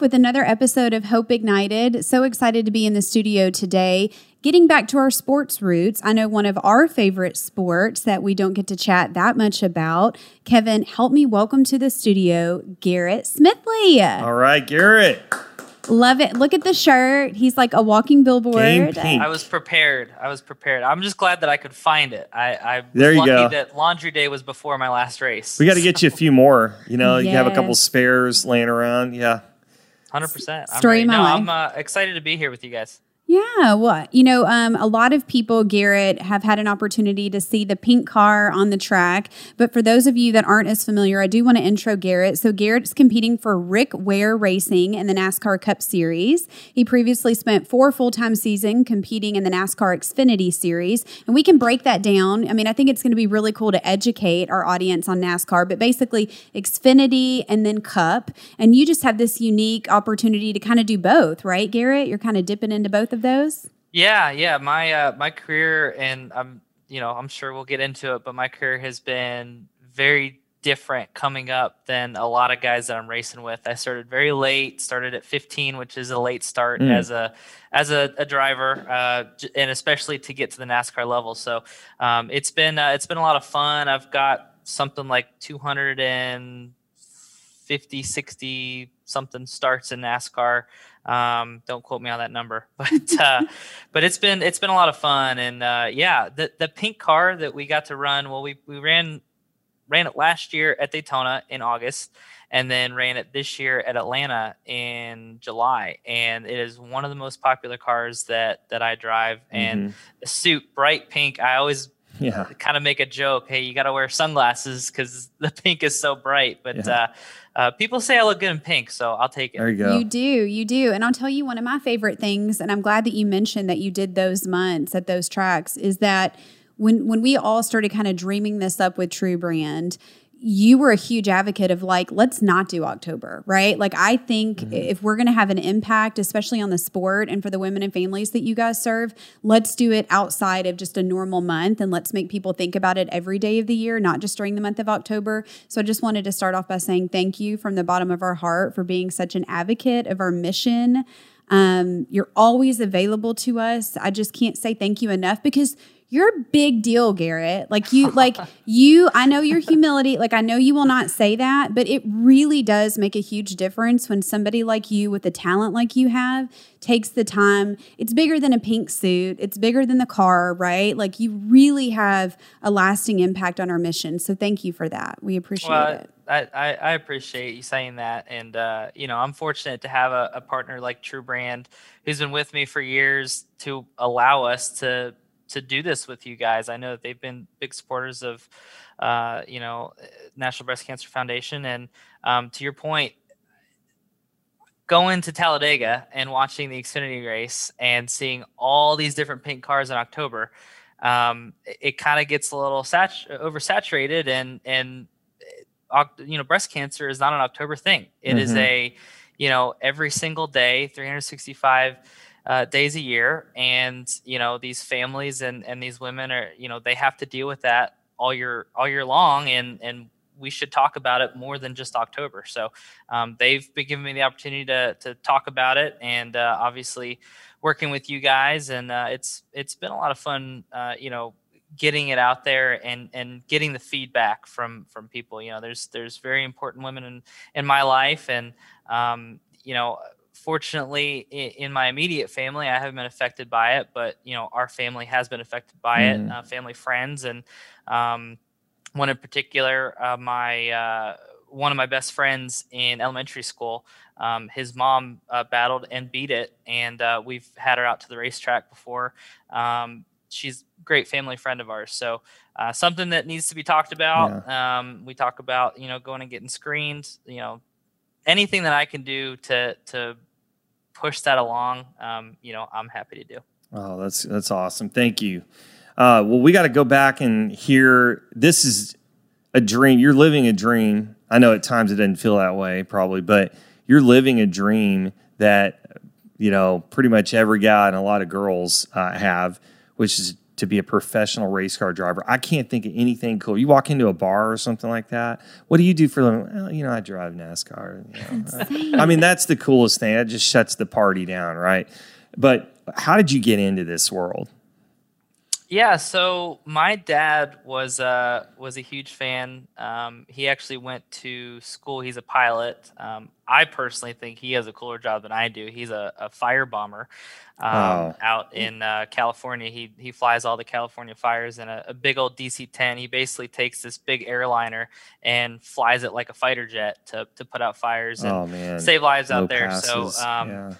we are back with another episode of Hope Ignited. So excited to be in the studio today. Getting back to our sports roots, I know one of our favorite sports that we don't get to chat that much about. Kevin, help me welcome to the studio Garrett Smithley. All right, Garrett. Love it. Look at the shirt. He's like a walking billboard. Game pink. I was prepared. I was prepared. I'm just glad that I could find it. I, I was There you lucky go. that laundry day was before my last race. We got to get you a few more. You know, you have a couple spares laying around. Yeah. Hundred percent. Story of my no. I'm uh, excited to be here with you guys. Yeah, well, you know, um, a lot of people, Garrett, have had an opportunity to see the pink car on the track. But for those of you that aren't as familiar, I do want to intro Garrett. So Garrett's competing for Rick Ware Racing in the NASCAR Cup Series. He previously spent four full time seasons competing in the NASCAR Xfinity Series, and we can break that down. I mean, I think it's going to be really cool to educate our audience on NASCAR, but basically Xfinity and then Cup, and you just have this unique opportunity to kind of do both, right, Garrett? You're kind of dipping into both of those. Yeah, yeah. My uh, my career, and I'm you know I'm sure we'll get into it, but my career has been very different coming up than a lot of guys that I'm racing with. I started very late, started at 15, which is a late start Mm. as a as a, a driver, uh, and especially to get to the NASCAR level. So um, it's been uh, it's been a lot of fun. I've got something like 250, 60 something starts in NASCAR. Um, don't quote me on that number, but uh, but it's been it's been a lot of fun, and uh, yeah, the the pink car that we got to run. Well, we we ran ran it last year at Daytona in August, and then ran it this year at Atlanta in July. And it is one of the most popular cars that that I drive. And the suit, bright pink. I always Yeah. kind of make a joke. Hey, you got to wear sunglasses because the pink is so bright. But Yeah. uh, uh, people say I look good in pink, so I'll take it. There you go. You do, you do. And I'll tell you one of my favorite things, and I'm glad that you mentioned that you did those months at those tracks, is that when when we all started kind of dreaming this up with True Brand, you were a huge advocate of like, let's not do October, right? Like I think if we're gonna have an impact, especially on the sport and for the women and families that you guys serve, let's do it outside of just a normal month and let's make people think about it every day of the year, not just during the month of October. So I just wanted to start off by saying thank you from the bottom of our heart for being such an advocate of our mission. Um, you're always available to us. I just can't say thank you enough because you're a big deal, Garrett. Like you, like you, I know your humility. Like I know you will not say that, but it really does make a huge difference when somebody like you with a talent like you have takes the time. It's bigger than a pink suit. It's bigger than the car, right? Like you really have a lasting impact on our mission. So thank you for that. We appreciate Well, it. I, I, I appreciate you saying that, and uh, you know I'm fortunate to have a, a partner like True Brand who's been with me for years to allow us to to do this with you guys. I know that they've been big supporters of uh, you know National Breast Cancer Foundation, and um, to your point, going to Talladega and watching the Xfinity race and seeing all these different pink cars in October, um, it, it kind of gets a little sat- oversaturated, and and you know, breast cancer is not an October thing. It is Mhm. a, you know, every single day, 365 uh, days a year, and you know, these families and and these women are, you know, they have to deal with that all year all year long, and and we should talk about it more than just October. So um, they've been giving me the opportunity to to talk about it, and uh, obviously working with you guys, and uh, it's it's been a lot of fun. Uh, you know, getting it out there and and getting the feedback from from people you know there's there's very important women in in my life and um you know fortunately in, my immediate family i haven't been affected by it but you know our family has been affected by Mhm. it uh, family friends and um one in particular uh, my uh one of my best friends in elementary school um, his mom uh, battled and beat it and uh, we've had her out to the racetrack before um, she's a great family friend of ours. So uh, something that needs to be talked about. Um, we talk about you know going and getting screened. You know anything that I can do to to push that along. Um, you know I'm happy to do. Oh, that's that's awesome. Thank you. Uh, well, we got to go back and hear. This is a dream. You're living a dream. I know at times it doesn't feel that way, probably, but you're living a dream that you know pretty much every guy and a lot of girls uh, have, which is to be a professional race car driver. I can't think of anything cool. You walk into a bar or something like that. What do you do for them? Well, you know, I drive NASCAR. You know. I mean, that's the coolest thing. That just shuts the party down, right? But how did you get into this world? Yeah, so my dad was uh, was a huge fan. Um, he actually went to school. He's a pilot. Um, I personally think he has a cooler job than I do. He's a, a fire bomber um, oh. out in uh, California. He he flies all the California fires in a, a big old DC-10. He basically takes this big airliner and flies it like a fighter jet to to put out fires and oh, save lives out there. Passes. So. Um, yeah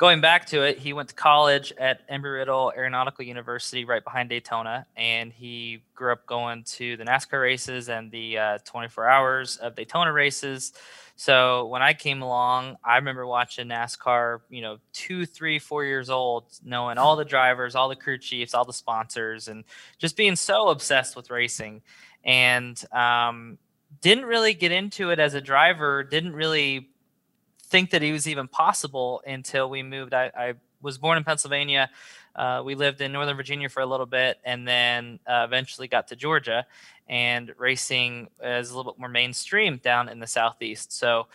going back to it, he went to college at Embry-Riddle Aeronautical University, right behind Daytona, and he grew up going to the NASCAR races and the uh, 24 hours of Daytona races. So when I came along, I remember watching NASCAR, you know, two, three, four years old, knowing all the drivers, all the crew chiefs, all the sponsors, and just being so obsessed with racing. And um, didn't really get into it as a driver, didn't really think that he was even possible until we moved. I, I was born in Pennsylvania. Uh, we lived in Northern Virginia for a little bit, and then uh, eventually got to Georgia. And racing is a little bit more mainstream down in the southeast. So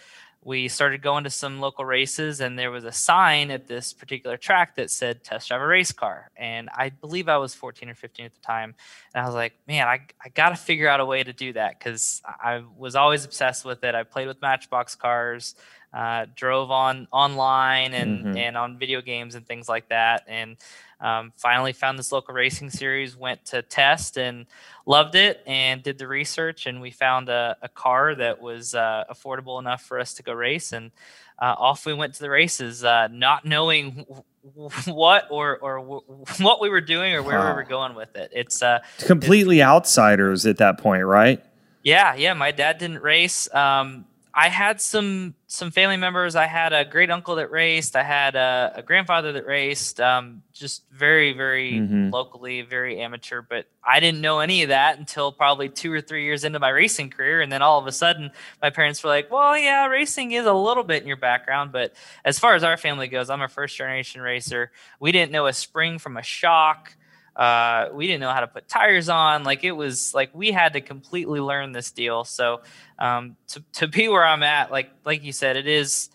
we started going to some local races, and there was a sign at this particular track that said "Test drive a race car." And I believe I was 14 or 15 at the time, and I was like, "Man, I I got to figure out a way to do that because I was always obsessed with it. I played with Matchbox cars uh, drove on online and mm-hmm. and on video games and things like that. And um, finally found this local racing series went to test and loved it and did the research. And we found a, a car that was uh, affordable enough for us to go race. And uh, off we went to the races uh, not knowing what or or what we were doing or where we were going with it. It's uh, completely it's, outsiders at that point right? Yeah yeah. My dad didn't race um, I had some some family members. I had a great uncle that raced. I had a, a grandfather that raced. Um, just very very mm-hmm. locally, very amateur. But I didn't know any of that until probably two or three years into my racing career. And then all of a sudden, my parents were like, "Well, yeah, racing is a little bit in your background, but as far as our family goes, I'm a first generation racer. We didn't know a spring from a shock." Uh, we didn't know how to put tires on. Like it was like we had to completely learn this deal. So um, to to be where I'm at, like like you said, it is.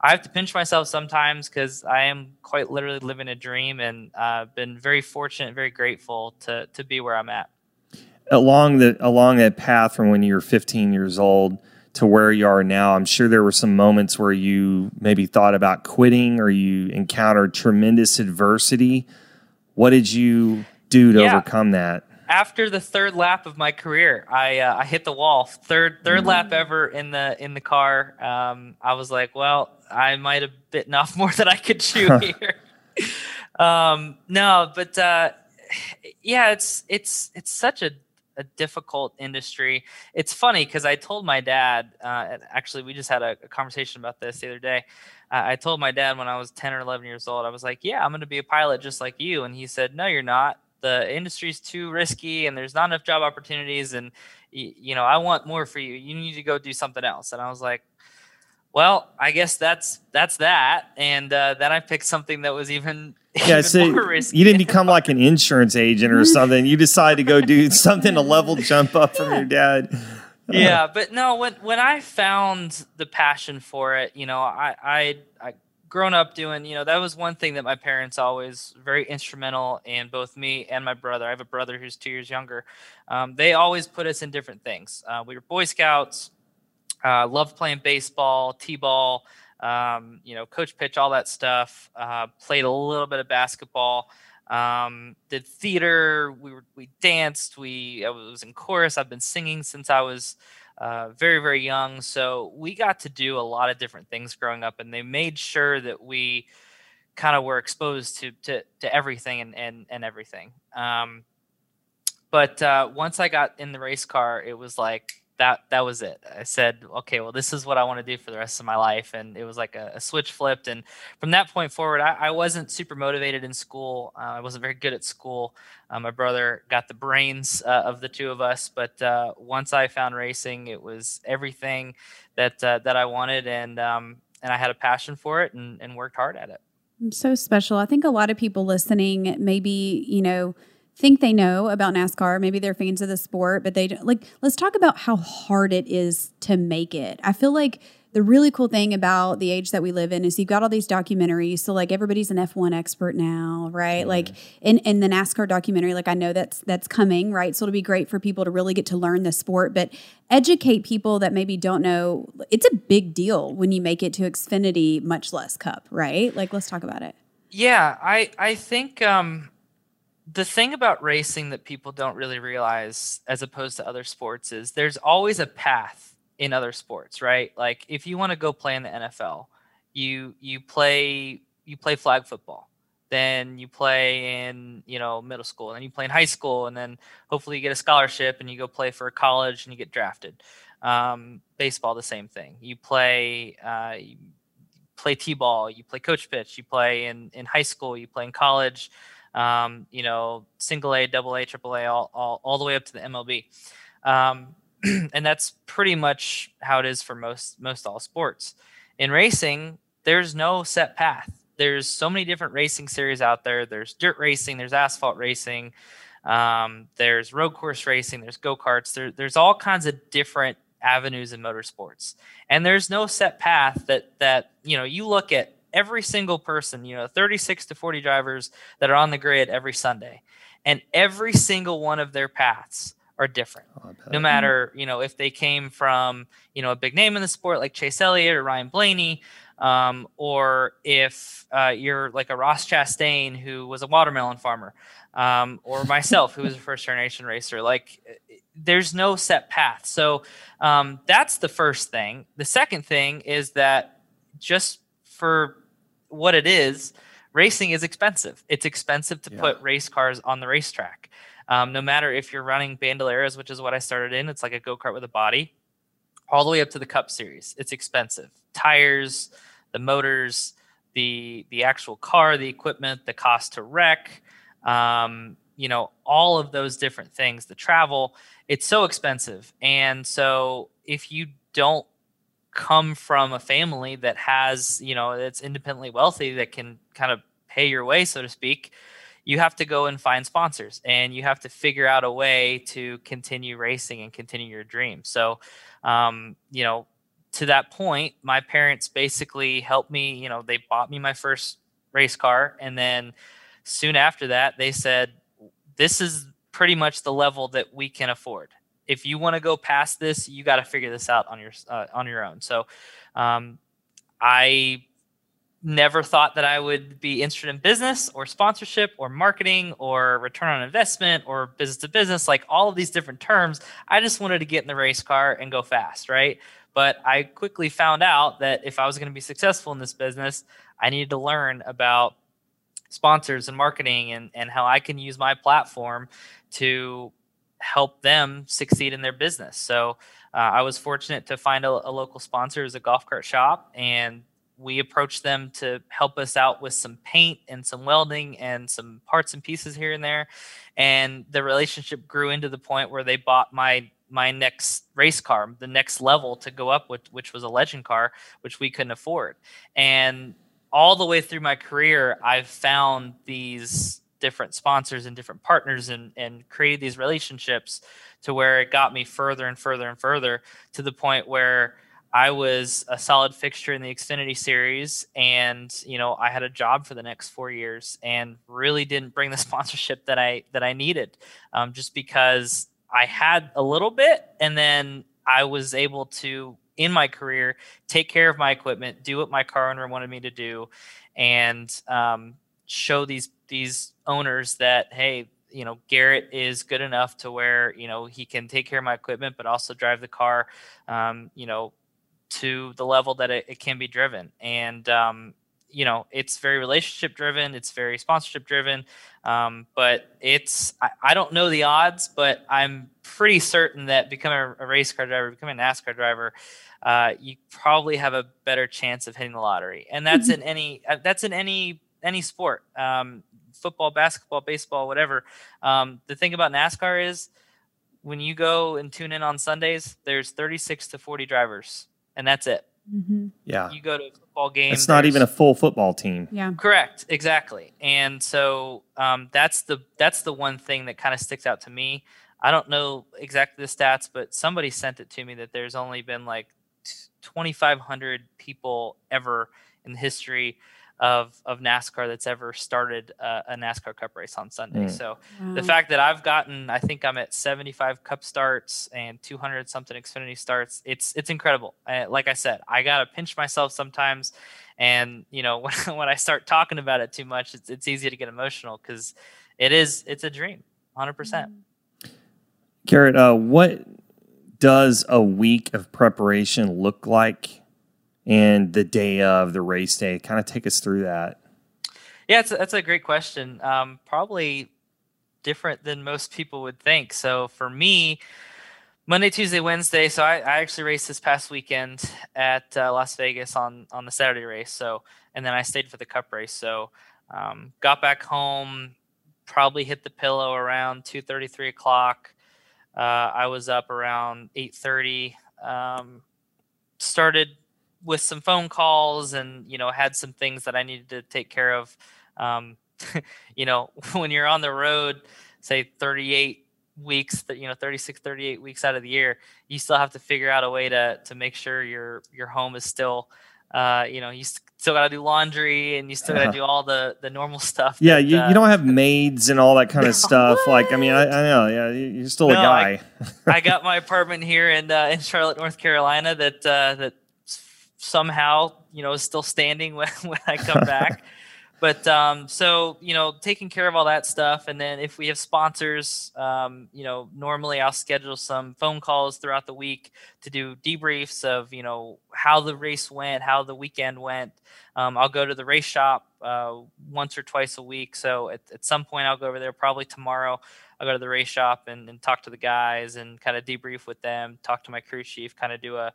I have to pinch myself sometimes because I am quite literally living a dream, and I've uh, been very fortunate, very grateful to to be where I'm at. Along the along that path from when you were 15 years old to where you are now, I'm sure there were some moments where you maybe thought about quitting or you encountered tremendous adversity what did you do to yeah. overcome that? After the third lap of my career, I uh, I hit the wall. Third third mm-hmm. lap ever in the in the car. Um, I was like, well, I might have bitten off more than I could chew here. um, no, but uh, yeah, it's it's it's such a a difficult industry. It's funny because I told my dad. Uh, actually, we just had a, a, conversation about this the other day. I told my dad when I was 10 or 11 years old, I was like, yeah, I'm going to be a pilot just like you. And he said, no, you're not. The industry's too risky and there's not enough job opportunities. And, you know, I want more for you. You need to go do something else. And I was like, well, I guess that's that's that. And uh, then I picked something that was even yeah. so you didn't become like an insurance agent or something. You decided to go do something a level jump up from your dad yeah, but no, when when I found the passion for it, you know, I I I grown up doing, you know, that was one thing that my parents always very instrumental in both me and my brother. I have a brother who's two years younger. Um, they always put us in different things. Uh, we were Boy Scouts. Uh, loved playing baseball, t-ball, um, you know, coach pitch, all that stuff. Uh, played a little bit of basketball um, did theater. We were, we danced. We I was in chorus. I've been singing since I was uh, very very young. So we got to do a lot of different things growing up, and they made sure that we kind of were exposed to to, to everything and and, and everything. Um, but uh, once I got in the race car, it was like that that was it. I said, okay, well, this is what I want to do for the rest of my life, and it was like a, a switch flipped. And from that point forward, I, I wasn't super motivated in school. Uh, I wasn't very good at school. Uh, my brother got the brains uh, of the two of us, but uh, once I found racing, it was everything that uh, that I wanted, and um, and I had a passion for it, and, and worked hard at it. I'm So special. I think a lot of people listening, maybe you know think they know about NASCAR. Maybe they're fans of the sport, but they don't like. Let's talk about how hard it is to make it. I feel like the really cool thing about the age that we live in is you've got all these documentaries. So like everybody's an F1 expert now, right? Mm-hmm. Like in, in the NASCAR documentary, like I know that's that's coming, right? So it'll be great for people to really get to learn the sport, but educate people that maybe don't know. It's a big deal when you make it to Xfinity, much less Cup, right? Like let's talk about it. Yeah, I I think um the thing about racing that people don't really realize as opposed to other sports is there's always a path in other sports, right? Like if you want to go play in the NFL, you you play you play flag football. Then you play in, you know, middle school, and then you play in high school, and then hopefully you get a scholarship and you go play for a college and you get drafted. Um, baseball, the same thing. You play uh, you play t-ball, you play coach pitch, you play in in high school, you play in college. Um, you know, single A, double A, triple A, all, all, all the way up to the MLB. Um, and that's pretty much how it is for most most all sports. In racing, there's no set path. There's so many different racing series out there. There's dirt racing, there's asphalt racing, um, there's road course racing, there's go karts. There, there's all kinds of different avenues in motorsports, and there's no set path that that you know. You look at every single person, you know, 36 to 40 drivers that are on the grid every Sunday, and every single one of their paths are different. Oh, no matter, you know, if they came from, you know, a big name in the sport like Chase Elliott or Ryan Blaney, um, or if uh, you're like a Ross Chastain who was a watermelon farmer, um, or myself who was a first generation racer, like there's no set path. So um, that's the first thing. The second thing is that just for what it is, racing is expensive. It's expensive to yeah. put race cars on the racetrack. Um, no matter if you're running Bandoleros, which is what I started in, it's like a go kart with a body, all the way up to the Cup Series. It's expensive. Tires, the motors, the the actual car, the equipment, the cost to wreck, um, you know, all of those different things, the travel. It's so expensive, and so if you don't come from a family that has, you know, that's independently wealthy that can kind of pay your way, so to speak, you have to go and find sponsors and you have to figure out a way to continue racing and continue your dream. So, um, you know, to that point, my parents basically helped me. You know, they bought me my first race car. And then soon after that, they said, This is pretty much the level that we can afford. If you want to go past this, you got to figure this out on your uh, on your own. So, um, I never thought that I would be interested in business or sponsorship or marketing or return on investment or business to business, like all of these different terms. I just wanted to get in the race car and go fast, right? But I quickly found out that if I was going to be successful in this business, I needed to learn about sponsors and marketing and, and how I can use my platform to help them succeed in their business. So uh, I was fortunate to find a, a local sponsor. As a golf cart shop and we approached them to help us out with some paint and some welding and some parts and pieces here and there. And the relationship grew into the point where they bought my my next race car the next level to go up with which was a legend car which we couldn't afford. And all the way through my career i've found these different sponsors and different partners and and created these relationships to where it got me further and further and further to the point where I was a solid fixture in the Xfinity series, and you know I had a job for the next four years, and really didn't bring the sponsorship that I that I needed, um, just because I had a little bit, and then I was able to in my career take care of my equipment, do what my car owner wanted me to do, and um, show these these owners that hey, you know Garrett is good enough to where you know he can take care of my equipment, but also drive the car. Um, you know to the level that it, it can be driven. And, um, you know, it's very relationship driven, it's very sponsorship driven. Um, but it's, I, I, don't know the odds, but I'm pretty certain that becoming a, race car driver, becoming a NASCAR driver, uh, you probably have a better chance of hitting the lottery. And that's mm-hmm. in any, uh, that's in any, any sport, um, football, basketball, baseball, whatever. Um, the thing about NASCAR is when you go and tune in on Sundays, there's 36 to 40 drivers and that's it. Mm-hmm. Yeah. You go to a football game. It's not even a full football team. Yeah. Correct. Exactly. And so um, that's the that's the one thing that kind of sticks out to me. I don't know exactly the stats, but somebody sent it to me that there's only been like 2,500 people ever in the history of of NASCAR that's ever started a, a NASCAR Cup race on Sunday. Mm. So wow. the fact that I've gotten, I think I'm at 75 Cup starts and 200 something Xfinity starts. It's it's incredible. I, like I said, I gotta pinch myself sometimes, and you know when when I start talking about it too much, it's it's easy to get emotional because it is it's a dream, 100. percent Garrett, uh, what does a week of preparation look like and the day of the race day? Kind of take us through that. Yeah, a, that's a great question. Um, probably different than most people would think. So for me, Monday, Tuesday, Wednesday. So I, I actually raced this past weekend at uh, Las Vegas on on the Saturday race. So and then I stayed for the Cup race. So um, got back home, probably hit the pillow around two thirty, three o'clock. Uh, I was up around eight thirty. Um, started with some phone calls and you know had some things that I needed to take care of. Um, you know, when you're on the road, say 38 weeks that you know 36 38 weeks out of the year you still have to figure out a way to to make sure your your home is still uh, you know, you still got to do laundry and you still got to uh-huh. do all the the normal stuff. Yeah, that, you, uh, you don't have maids and all that kind of stuff. Like, I mean, I, I know, yeah, you're still no, a guy. I, I, got my apartment here in uh, in Charlotte, North Carolina. That uh, that somehow you know is still standing when, when I come back. but um, so you know, taking care of all that stuff, and then if we have sponsors, um, you know, normally I'll schedule some phone calls throughout the week to do debriefs of you know how the race went, how the weekend went. Um, I'll go to the race shop uh, once or twice a week. So at, at some point, I'll go over there. Probably tomorrow, I'll go to the race shop and, and talk to the guys and kind of debrief with them. Talk to my crew chief, kind of do a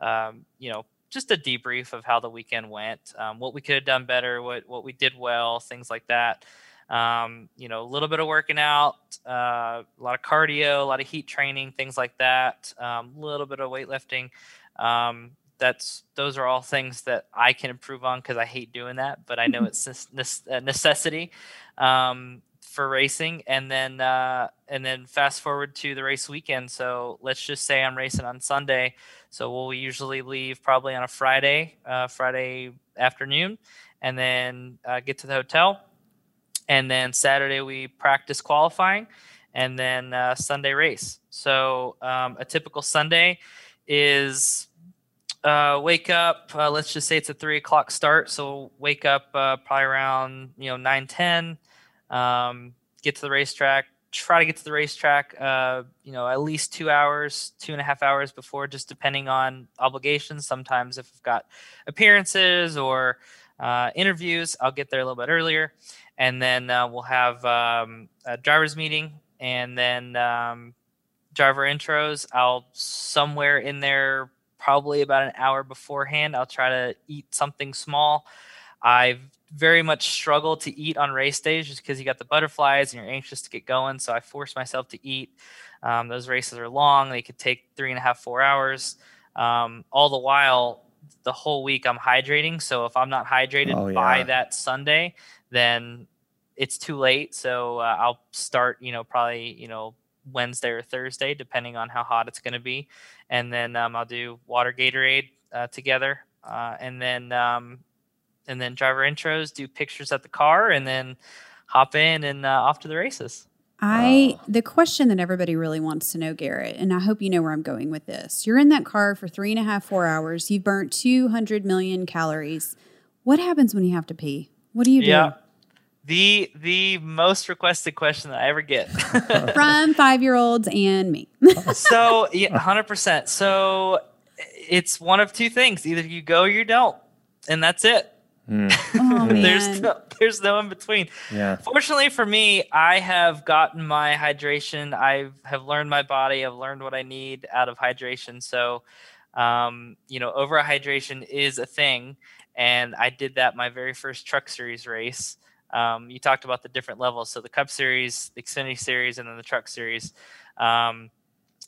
um, you know just a debrief of how the weekend went, um, what we could have done better, what what we did well, things like that. Um, you know, a little bit of working out, uh, a lot of cardio, a lot of heat training, things like that. A um, little bit of weightlifting. Um, that's those are all things that I can improve on because I hate doing that, but I know it's a necessity um, for racing. And then uh, and then fast forward to the race weekend. So let's just say I'm racing on Sunday. So we'll usually leave probably on a Friday, uh, Friday afternoon, and then uh, get to the hotel. And then Saturday we practice qualifying, and then uh, Sunday race. So um, a typical Sunday is uh, wake up. Uh, let's just say it's a three o'clock start. So wake up uh, probably around you know nine ten. Um, get to the racetrack, try to get to the racetrack, uh, you know, at least two hours, two and a half hours before, just depending on obligations. Sometimes if I've got appearances or uh, interviews, I'll get there a little bit earlier. And then uh, we'll have um, a driver's meeting and then um, driver intros. I'll somewhere in there, probably about an hour beforehand, I'll try to eat something small. I've very much struggle to eat on race days just because you got the butterflies and you're anxious to get going. So I force myself to eat. Um, those races are long; they could take three and a half, four hours. Um, all the while, the whole week I'm hydrating. So if I'm not hydrated oh, yeah. by that Sunday, then it's too late. So uh, I'll start, you know, probably, you know, Wednesday or Thursday, depending on how hot it's going to be, and then um, I'll do water Gatorade uh, together, uh, and then um, and then driver intros, do pictures at the car, and then hop in and uh, off to the races. I the question that everybody really wants to know, Garrett, and I hope you know where I'm going with this. You're in that car for three and a half, four hours. You've burnt 200 million calories. What happens when you have to pee? What do you do? Yeah. The the most requested question that I ever get from five year olds and me. so yeah, hundred percent. So it's one of two things: either you go or you don't, and that's it. Mm. Oh, there's no, there's no in between. Yeah. Fortunately for me, I have gotten my hydration. I have learned my body. I've learned what I need out of hydration. So, um, you know, over hydration is a thing, and I did that my very first Truck Series race. Um, you talked about the different levels. So the Cup Series, the Xfinity Series, and then the Truck Series. Um,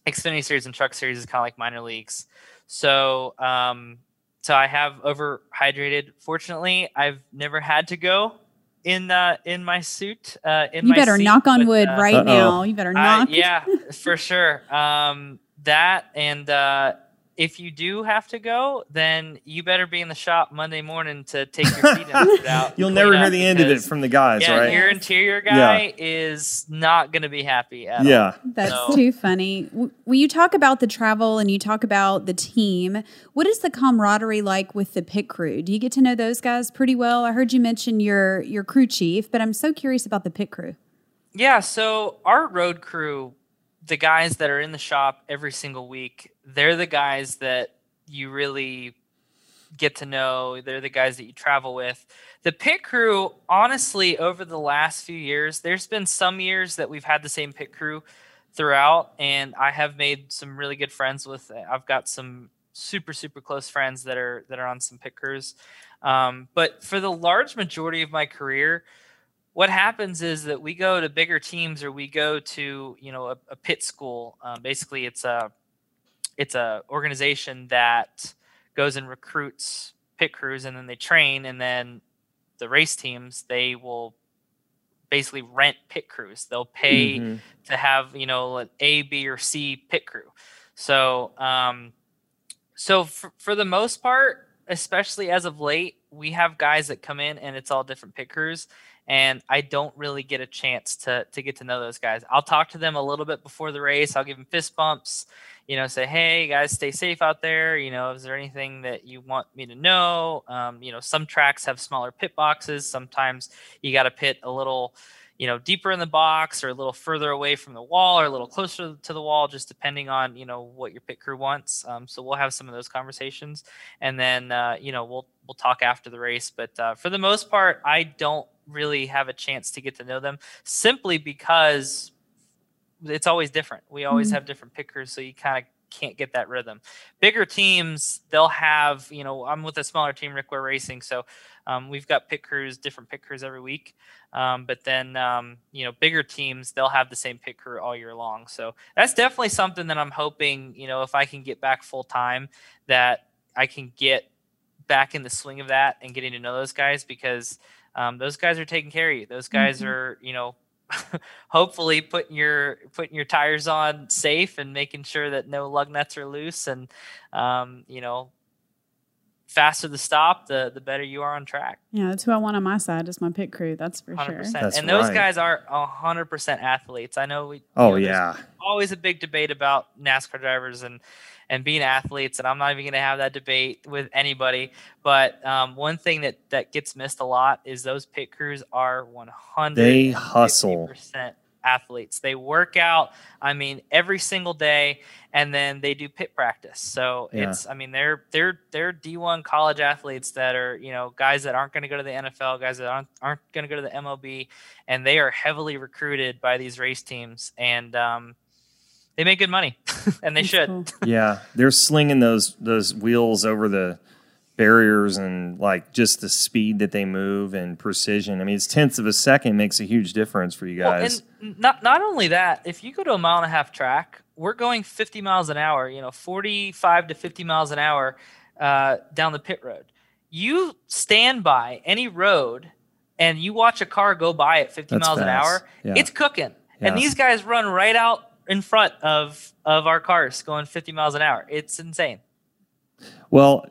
Xfinity Series and Truck Series is kind of like minor leagues. So um, so I have overhydrated. Fortunately, I've never had to go in uh, in my suit. Uh, in you my better seat, knock on but, wood uh, right Uh-oh. now. You better knock. yeah, for sure. Um, that and uh, if you do have to go, then you better be in the shop Monday morning to take your feet and out. You'll never hear up the end of it from the guys, yeah, right? your interior guy is not going to be happy at all. Yeah. That's No. too funny. When you talk about the travel and you talk about the team, what is the camaraderie like with the pit crew? Do you get to know those guys pretty well? I heard you mention your your crew chief, but I'm so curious about the pit crew. Yeah, so our road crew, the guys that are in the shop every single week, they're the guys that you really get to know. They're the guys that you travel with. The pit crew, honestly, over the last few years, there's been some years that we've had the same pit crew throughout, and I have made some really good friends with. I've got some super super close friends that are that are on some pit crews. Um, but for the large majority of my career, what happens is that we go to bigger teams or we go to you know a, a pit school. Um, basically, it's a it's a organization that goes and recruits pit crews, and then they train, and then the race teams they will basically rent pit crews. They'll pay Mhm. to have you know an A, B, or C pit crew. So um, so for, for the most part, especially as of late, we have guys that come in and it's all different pit crews. And I don't really get a chance to to get to know those guys. I'll talk to them a little bit before the race. I'll give them fist bumps, you know, say, "Hey guys, stay safe out there." You know, is there anything that you want me to know? Um, you know, some tracks have smaller pit boxes. Sometimes you got to pit a little, you know, deeper in the box or a little further away from the wall or a little closer to the wall, just depending on you know what your pit crew wants. Um, so we'll have some of those conversations, and then uh, you know we'll we'll talk after the race. But uh, for the most part, I don't really have a chance to get to know them simply because it's always different. We always Mhm. have different pickers, so you kind of can't get that rhythm. Bigger teams, they'll have, you know, I'm with a smaller team, Rick Ware Racing, so um, we've got pit crews, different pit crews every week. Um, but then, um, you know, bigger teams, they'll have the same pit crew all year long. So that's definitely something that I'm hoping, you know, if I can get back full time, that I can get back in the swing of that and getting to know those guys because um, those guys are taking care of you. Those guys Mhm. are, you know, hopefully putting your putting your tires on safe and making sure that no lug nuts are loose and um, you know faster the stop the the better you are on track Yeah, that's who I want on my side is my pit crew. That's for 100% sure. That's and those right. guys are 100% athletes i know we you Oh know, yeah. always a big debate about NASCAR drivers and and being athletes, and I'm not even going to have that debate with anybody. But um, one thing that that gets missed a lot is those pit crews are 100 They hustle. athletes. They work out. I mean, every single day, and then they do pit practice. So Yeah. it's. I mean, they're they're they're D1 college athletes that are you know guys that aren't going to go to the NFL, guys that aren't aren't going to go to the MLB, and they are heavily recruited by these race teams, and um, they make good money, and they That's should. cool. Yeah, they're slinging those those wheels over the barriers and like just the speed that they move and precision. I mean, it's tenths of a second makes a huge difference for you Well, guys. and not not only that, if you go to a mile and a half track, we're going 50 miles an hour. You know, 45 to 50 miles an hour uh, down the pit road. You stand by any road, and you watch a car go by at 50 That's miles an hour. Yeah. It's cooking, Yeah. and these guys run right out in front of of our cars going 50 miles an hour. It's insane. Well,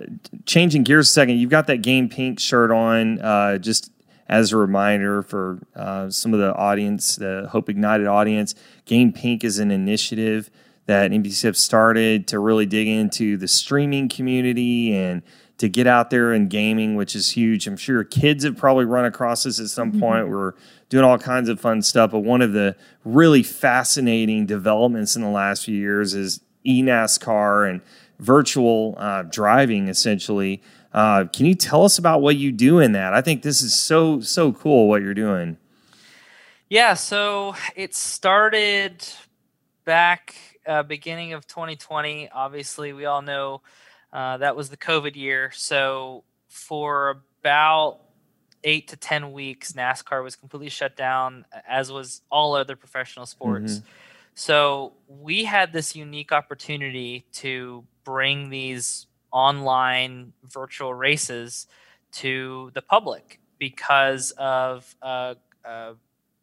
changing gears a second, you've got that game pink shirt on. Uh, just as a reminder for uh, some of the audience, the Hope Ignited audience, Game Pink is an initiative that NBC NBCF started to really dig into the streaming community and to get out there and gaming, which is huge. I'm sure kids have probably run across this at some point. We're doing all kinds of fun stuff, but one of the really fascinating developments in the last few years is eNASCAR and virtual uh, driving, essentially. Uh, can you tell us about what you do in that? I think this is so so cool what you're doing. Yeah, so it started back uh, beginning of 2020. Obviously, we all know uh, that was the COVID year. So for about eight to 10 weeks, NASCAR was completely shut down, as was all other professional sports. So we had this unique opportunity to bring these online virtual races to the public because of a, a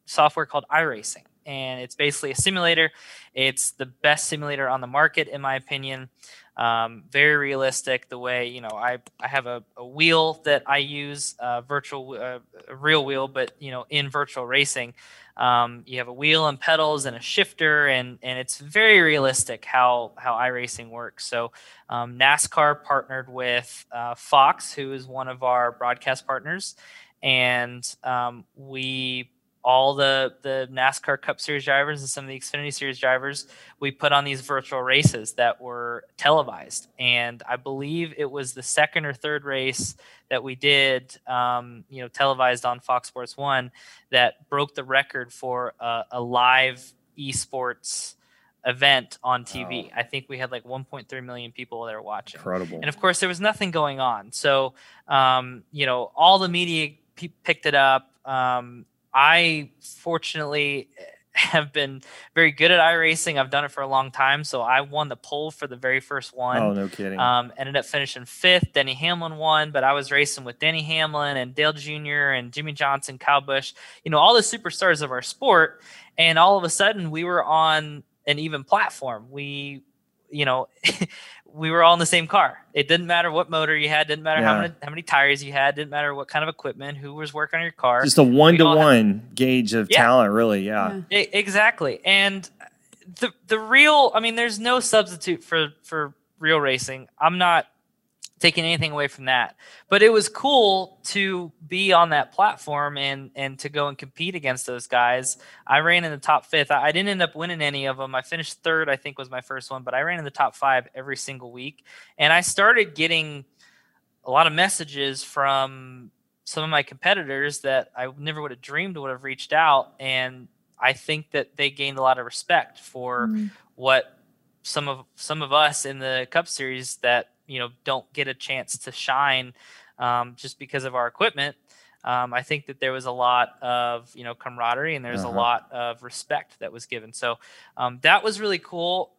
software called iRacing. And it's basically a simulator. It's the best simulator on the market, in my opinion. Um, very realistic. The way you know, I I have a, a wheel that I use, virtual, real wheel, but you know, in virtual racing, um, you have a wheel and pedals and a shifter, and and it's very realistic how how iRacing works. So um, NASCAR partnered with uh, Fox, who is one of our broadcast partners, and um, we all the the NASCAR Cup Series drivers and some of the Xfinity Series drivers, we put on these virtual races that were televised. And I believe it was the second or third race that we did, um, you know, televised on Fox Sports One, that broke the record for a, a live esports event on TV. Wow. I think we had like 1.3 million people there watching. Incredible. And of course, there was nothing going on. So, um, you know, all the media picked it up. Um, I fortunately have been very good at iRacing. I've done it for a long time, so I won the pole for the very first one. Oh, no kidding! Um, ended up finishing fifth. Denny Hamlin won, but I was racing with Denny Hamlin and Dale Jr. and Jimmie Johnson, Kyle Busch. You know, all the superstars of our sport, and all of a sudden we were on an even platform. We, you know, we were all in the same car. It didn't matter what motor you had, didn't matter yeah. how many how many tires you had, didn't matter what kind of equipment, who was working on your car. Just a one to one gauge of yeah. talent, really. Yeah. yeah. exactly. And the the real, I mean, there's no substitute for for real racing. I'm not taking anything away from that. But it was cool to be on that platform and and to go and compete against those guys. I ran in the top fifth. I, I, didn't end up winning any of them. I finished third, I think was my first one, but I ran in the top five every single week. And I started getting a lot of messages from some of my competitors that I never would have dreamed would have reached out. And I think that they gained a lot of respect for mm-hmm. what some of some of us in the Cup Series that you know don't get a chance to shine um, just because of our equipment. Um, I think that there was a lot of you know camaraderie and there's uh-huh. a lot of respect that was given. So um, that was really cool.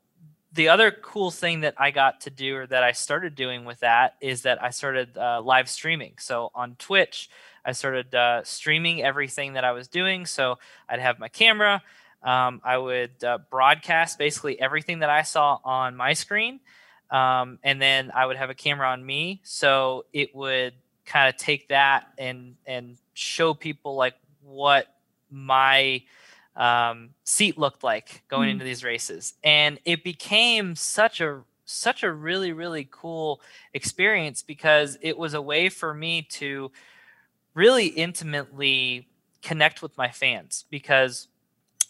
The other cool thing that I got to do or that I started doing with that is that I started uh, live streaming. So on Twitch, I started uh, streaming everything that I was doing. So I'd have my camera. Um, I would uh, broadcast basically everything that I saw on my screen. Um, and then I would have a camera on me, so it would kind of take that and and show people like what my um, seat looked like going mm. into these races, and it became such a such a really really cool experience because it was a way for me to really intimately connect with my fans because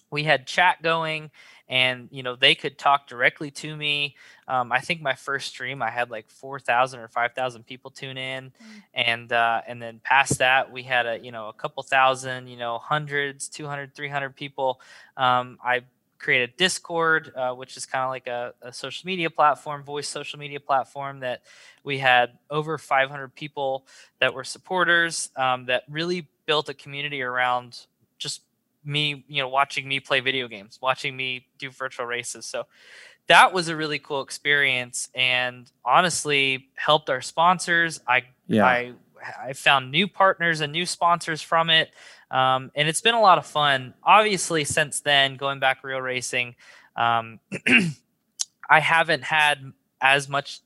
we had chat going and you know they could talk directly to me um, i think my first stream i had like 4000 or 5000 people tune in mm. and uh, and then past that we had a you know a couple thousand you know hundreds 200 300 people um, i created discord uh, which is kind of like a, a, social media platform voice social media platform that we had over 500 people that were supporters um, that really built a community around just me, you know, watching me play video games, watching me do virtual races. So that was a really cool experience and honestly helped our sponsors. I yeah. I I found new partners and new sponsors from it. Um, and it's been a lot of fun. Obviously, since then, going back real racing, um, I haven't had as much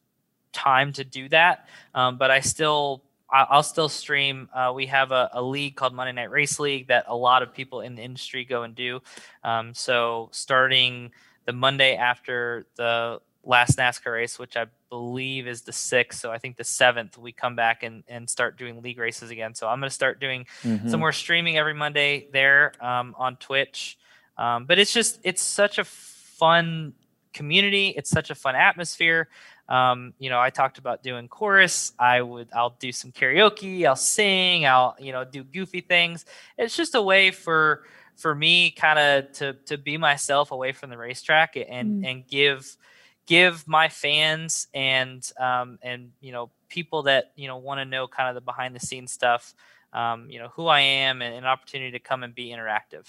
time to do that, um, but I still I'll still stream. Uh, we have a, a, league called Monday Night Race League that a lot of people in the industry go and do. Um, so starting the Monday after the last NASCAR race, which I believe is the sixth, so I think the seventh, we come back and, and start doing league races again. So I'm going to start doing mm-hmm. some more streaming every Monday there um, on Twitch. Um, but it's just it's such a fun community. It's such a fun atmosphere. Um, you know, I talked about doing chorus. I would, I'll do some karaoke. I'll sing. I'll, you know, do goofy things. It's just a way for for me, kind of to to be myself away from the racetrack and mm. and give give my fans and um, and you know people that you know want to know kind of the behind the scenes stuff. Um, you know who I am and an opportunity to come and be interactive.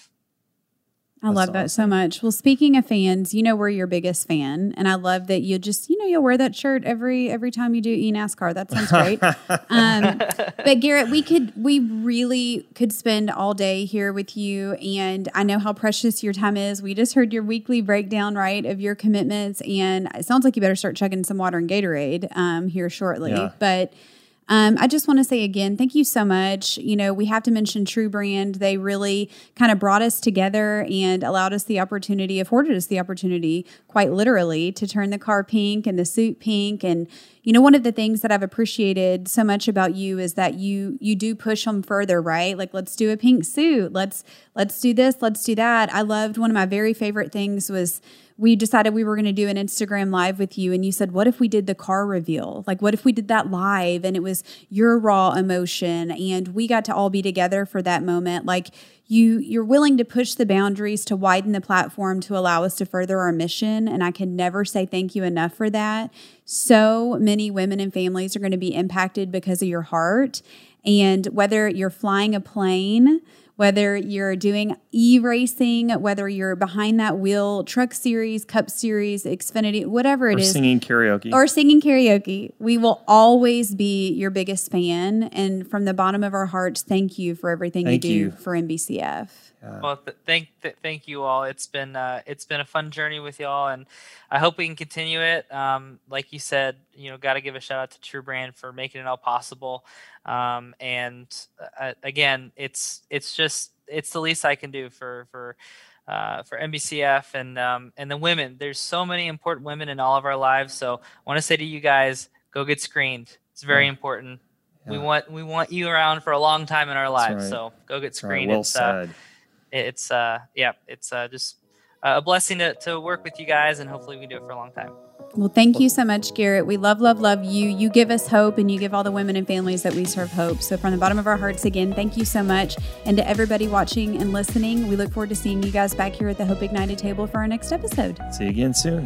I love that so much. Well, speaking of fans, you know we're your biggest fan, and I love that you just you know you'll wear that shirt every every time you do e NASCAR. That sounds great. um, but Garrett, we could we really could spend all day here with you, and I know how precious your time is. We just heard your weekly breakdown, right, of your commitments, and it sounds like you better start chugging some water and Gatorade um, here shortly. Yeah. But um, I just want to say again, thank you so much. You know, we have to mention True Brand. They really kind of brought us together and allowed us the opportunity, afforded us the opportunity, quite literally, to turn the car pink and the suit pink. And you know, one of the things that I've appreciated so much about you is that you you do push them further, right? Like, let's do a pink suit. Let's let's do this. Let's do that. I loved one of my very favorite things was we decided we were going to do an Instagram live with you and you said what if we did the car reveal? Like what if we did that live? And it was your raw emotion and we got to all be together for that moment. Like you you're willing to push the boundaries to widen the platform to allow us to further our mission and I can never say thank you enough for that. So many women and families are going to be impacted because of your heart and whether you're flying a plane whether you're doing e racing, whether you're behind that wheel, truck series, cup series, Xfinity, whatever it or is, singing karaoke. or singing karaoke. We will always be your biggest fan. And from the bottom of our hearts, thank you for everything Thank you do you. for NBCF. Well, th- thank th- thank you all. It's been uh, it's been a fun journey with y'all, and I hope we can continue it. Um, like you said, you know, got to give a shout out to True Brand for making it all possible. Um, and uh, again, it's it's just it's the least I can do for for uh, for NBCF and um, and the women. There's so many important women in all of our lives. So I want to say to you guys, go get screened. It's very Yeah. important. We want we want you around for a long time in our lives. right. So go get That's right. screened. Well It's, uh, said. It's uh yeah it's uh just a blessing to, to work with you guys and hopefully we do it for a long time Well, thank you so much, Garrett. We love, love, love you. You give us hope and you give all the women and families that we serve hope. So, from the bottom of our hearts, again, thank you so much. And to everybody watching and listening, we look forward to seeing you guys back here at the Hope Ignited table for our next episode. See you again soon.